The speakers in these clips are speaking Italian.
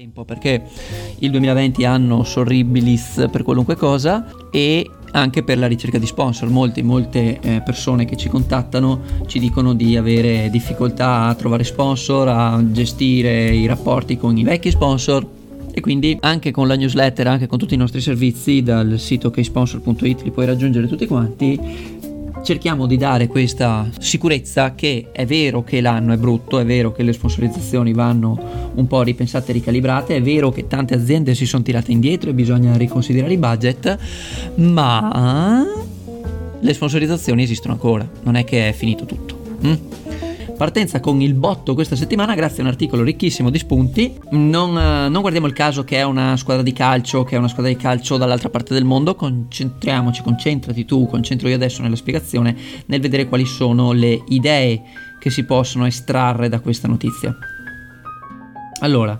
tempo perché il 2020 anno sorribilis per qualunque cosa e anche per la ricerca di sponsor. Molti, molte eh, persone che ci contattano ci dicono di avere difficoltà a trovare sponsor, a gestire i rapporti con i vecchi sponsor e quindi anche con la newsletter, anche con tutti i nostri servizi dal sito ksponsor.it li puoi raggiungere tutti quanti cerchiamo di dare questa sicurezza che è vero che l'anno è brutto, è vero che le sponsorizzazioni vanno un po' ripensate e ricalibrate, è vero che tante aziende si sono tirate indietro e bisogna riconsiderare i budget, ma le sponsorizzazioni esistono ancora, non è che è finito tutto. Mm? Partenza con il botto questa settimana grazie a un articolo ricchissimo di spunti. Non, eh, non, guardiamo il caso che è una squadra di calcio, che è una squadra di calcio dall'altra parte del mondo, concentriamoci, concentrati tu, concentro io adesso nella spiegazione, nel vedere quali sono le idee che si possono estrarre da questa notizia. Allora,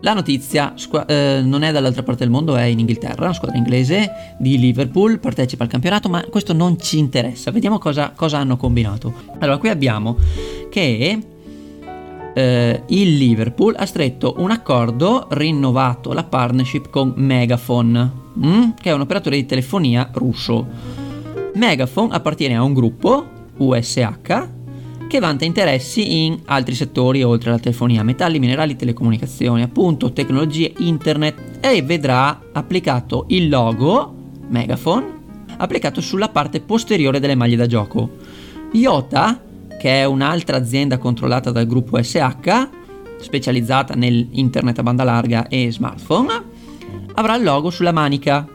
la notizia squa- eh, non è dall'altra parte del mondo, è in Inghilterra, una squadra inglese di Liverpool, partecipa al campionato, ma questo non ci interessa. Vediamo cosa, cosa hanno combinato. Allora, qui abbiamo che eh, il Liverpool ha stretto un accordo, rinnovato la partnership con Megafon, mm, che è un operatore di telefonia russo. Megafon appartiene a un gruppo, USH, che vanta interessi in altri settori oltre alla telefonia, metalli, minerali, telecomunicazioni, appunto tecnologie, internet e vedrà applicato il logo Megaphone applicato sulla parte posteriore delle maglie da gioco. Iota, che è un'altra azienda controllata dal gruppo SH, specializzata nell'internet a banda larga e smartphone, avrà il logo sulla manica.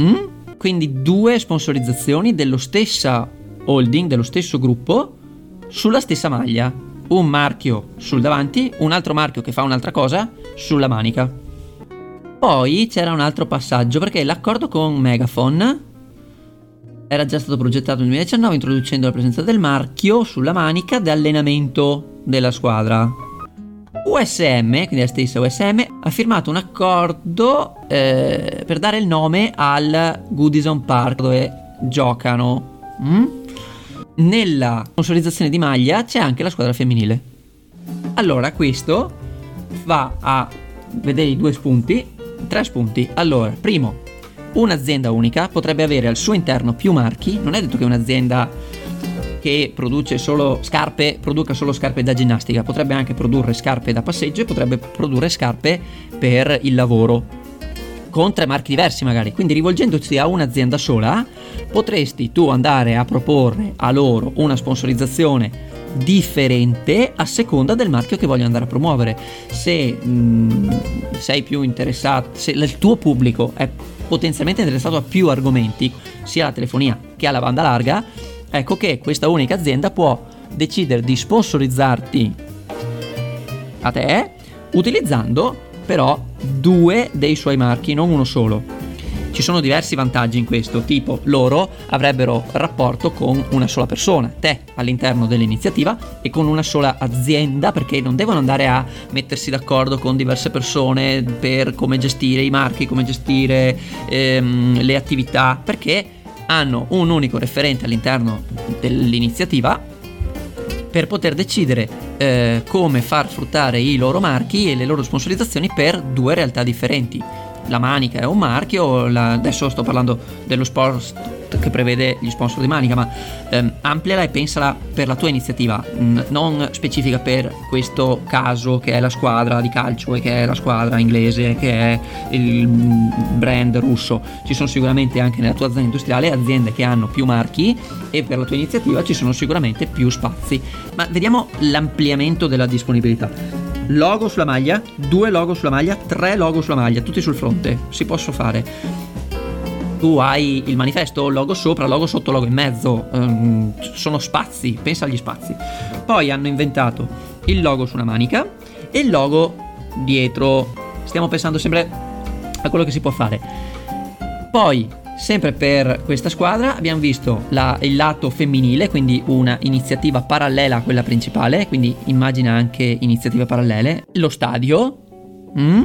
Mm? Quindi due sponsorizzazioni dello stesso holding, dello stesso gruppo, sulla stessa maglia, un marchio sul davanti, un altro marchio che fa un'altra cosa sulla manica. Poi c'era un altro passaggio perché l'accordo con Megaphone era già stato progettato nel 2019 introducendo la presenza del marchio sulla manica di allenamento della squadra. USM, quindi la stessa USM, ha firmato un accordo eh, per dare il nome al Goodison Park dove giocano. Mm? Nella sponsorizzazione di maglia c'è anche la squadra femminile. Allora, questo va a vedere i due spunti, tre spunti. Allora, primo, un'azienda unica potrebbe avere al suo interno più marchi, non è detto che un'azienda che produce solo scarpe produca solo scarpe da ginnastica, potrebbe anche produrre scarpe da passeggio e potrebbe produrre scarpe per il lavoro con tre marchi diversi magari. Quindi rivolgendosi a un'azienda sola, potresti tu andare a proporre a loro una sponsorizzazione differente a seconda del marchio che voglio andare a promuovere. Se mh, mm, sei più interessato, se il tuo pubblico è potenzialmente interessato a più argomenti, sia alla telefonia che alla banda larga, ecco che questa unica azienda può decidere di sponsorizzarti a te utilizzando però due dei suoi marchi, non uno solo. Ci sono diversi vantaggi in questo, tipo loro avrebbero rapporto con una sola persona, te all'interno dell'iniziativa e con una sola azienda perché non devono andare a mettersi d'accordo con diverse persone per come gestire i marchi, come gestire ehm, le attività, perché hanno un unico referente all'interno dell'iniziativa per poter decidere eh, come far fruttare i loro marchi e le loro sponsorizzazioni per due realtà differenti. La manica è un marchio, la, adesso sto parlando dello sport che prevede gli sponsor di Manica, ma ehm, ampliala e pensala per la tua iniziativa, mh, non specifica per questo caso che è la squadra di calcio e che è la squadra inglese, che è il brand russo. Ci sono sicuramente anche nella tua azienda industriale aziende che hanno più marchi e per la tua iniziativa ci sono sicuramente più spazi. Ma vediamo l'ampliamento della disponibilità logo sulla maglia, due logo sulla maglia, tre logo sulla maglia, tutti sul fronte. Si possono fare tu hai il manifesto, logo sopra, logo sotto, logo in mezzo, um, sono spazi, pensa agli spazi. Poi hanno inventato il logo su una manica e il logo dietro. Stiamo pensando sempre a quello che si può fare. Poi, sempre per questa squadra, abbiamo visto la, il lato femminile, quindi una iniziativa parallela a quella principale, quindi immagina anche iniziative parallele. Lo stadio. Mm?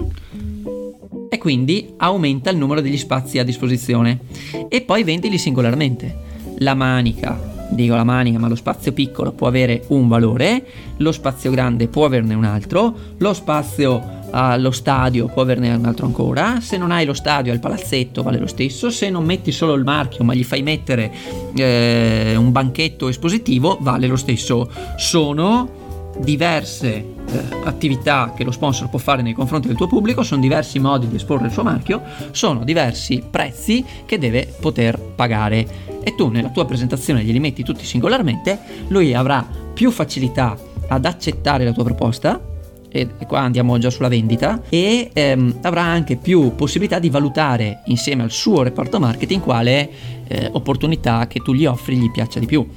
e quindi aumenta il numero degli spazi a disposizione e poi vendili singolarmente. La manica, dico la manica, ma lo spazio piccolo può avere un valore, lo spazio grande può averne un altro, lo spazio allo stadio può averne un altro ancora, se non hai lo stadio al palazzetto vale lo stesso, se non metti solo il marchio ma gli fai mettere eh, un banchetto espositivo vale lo stesso. Sono diverse eh, attività che lo sponsor può fare nei confronti del tuo pubblico, sono diversi modi di esporre il suo marchio, sono diversi prezzi che deve poter pagare. E tu nella tua presentazione glieli metti tutti singolarmente, lui avrà più facilità ad accettare la tua proposta e qua andiamo già sulla vendita e ehm, avrà anche più possibilità di valutare insieme al suo reparto marketing quale eh, opportunità che tu gli offri gli piaccia di più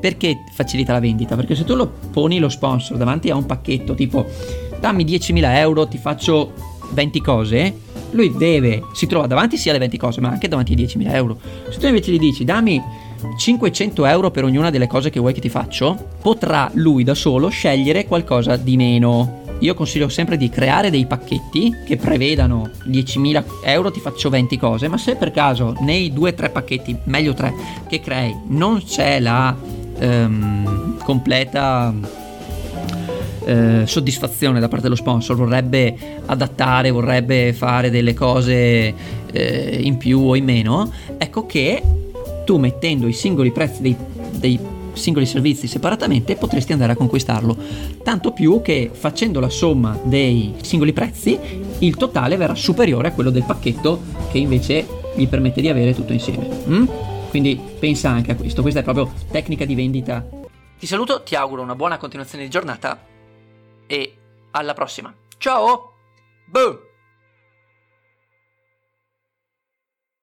perché facilita la vendita? Perché se tu lo poni lo sponsor davanti a un pacchetto tipo dammi 10.000 euro, ti faccio 20 cose, lui deve, si trova davanti sia alle 20 cose, ma anche davanti ai 10.000 euro. Se tu invece gli dici dammi 500 euro per ognuna delle cose che vuoi che ti faccio, potrà lui da solo scegliere qualcosa di meno. Io consiglio sempre di creare dei pacchetti che prevedano 10.000 euro, ti faccio 20 cose, ma se per caso nei 2-3 pacchetti, meglio 3, che crei, non c'è la ehm, completa eh, soddisfazione da parte dello sponsor, vorrebbe adattare, vorrebbe fare delle cose eh, in più o in meno, ecco che tu mettendo i singoli prezzi dei, dei singoli servizi separatamente potresti andare a conquistarlo. Tanto più che facendo la somma dei singoli prezzi il totale verrà superiore a quello del pacchetto che invece gli permette di avere tutto insieme. Mm? Quindi pensa anche a questo, questa è proprio tecnica di vendita. Ti saluto, ti auguro una buona continuazione di giornata e alla prossima. Ciao! Boom!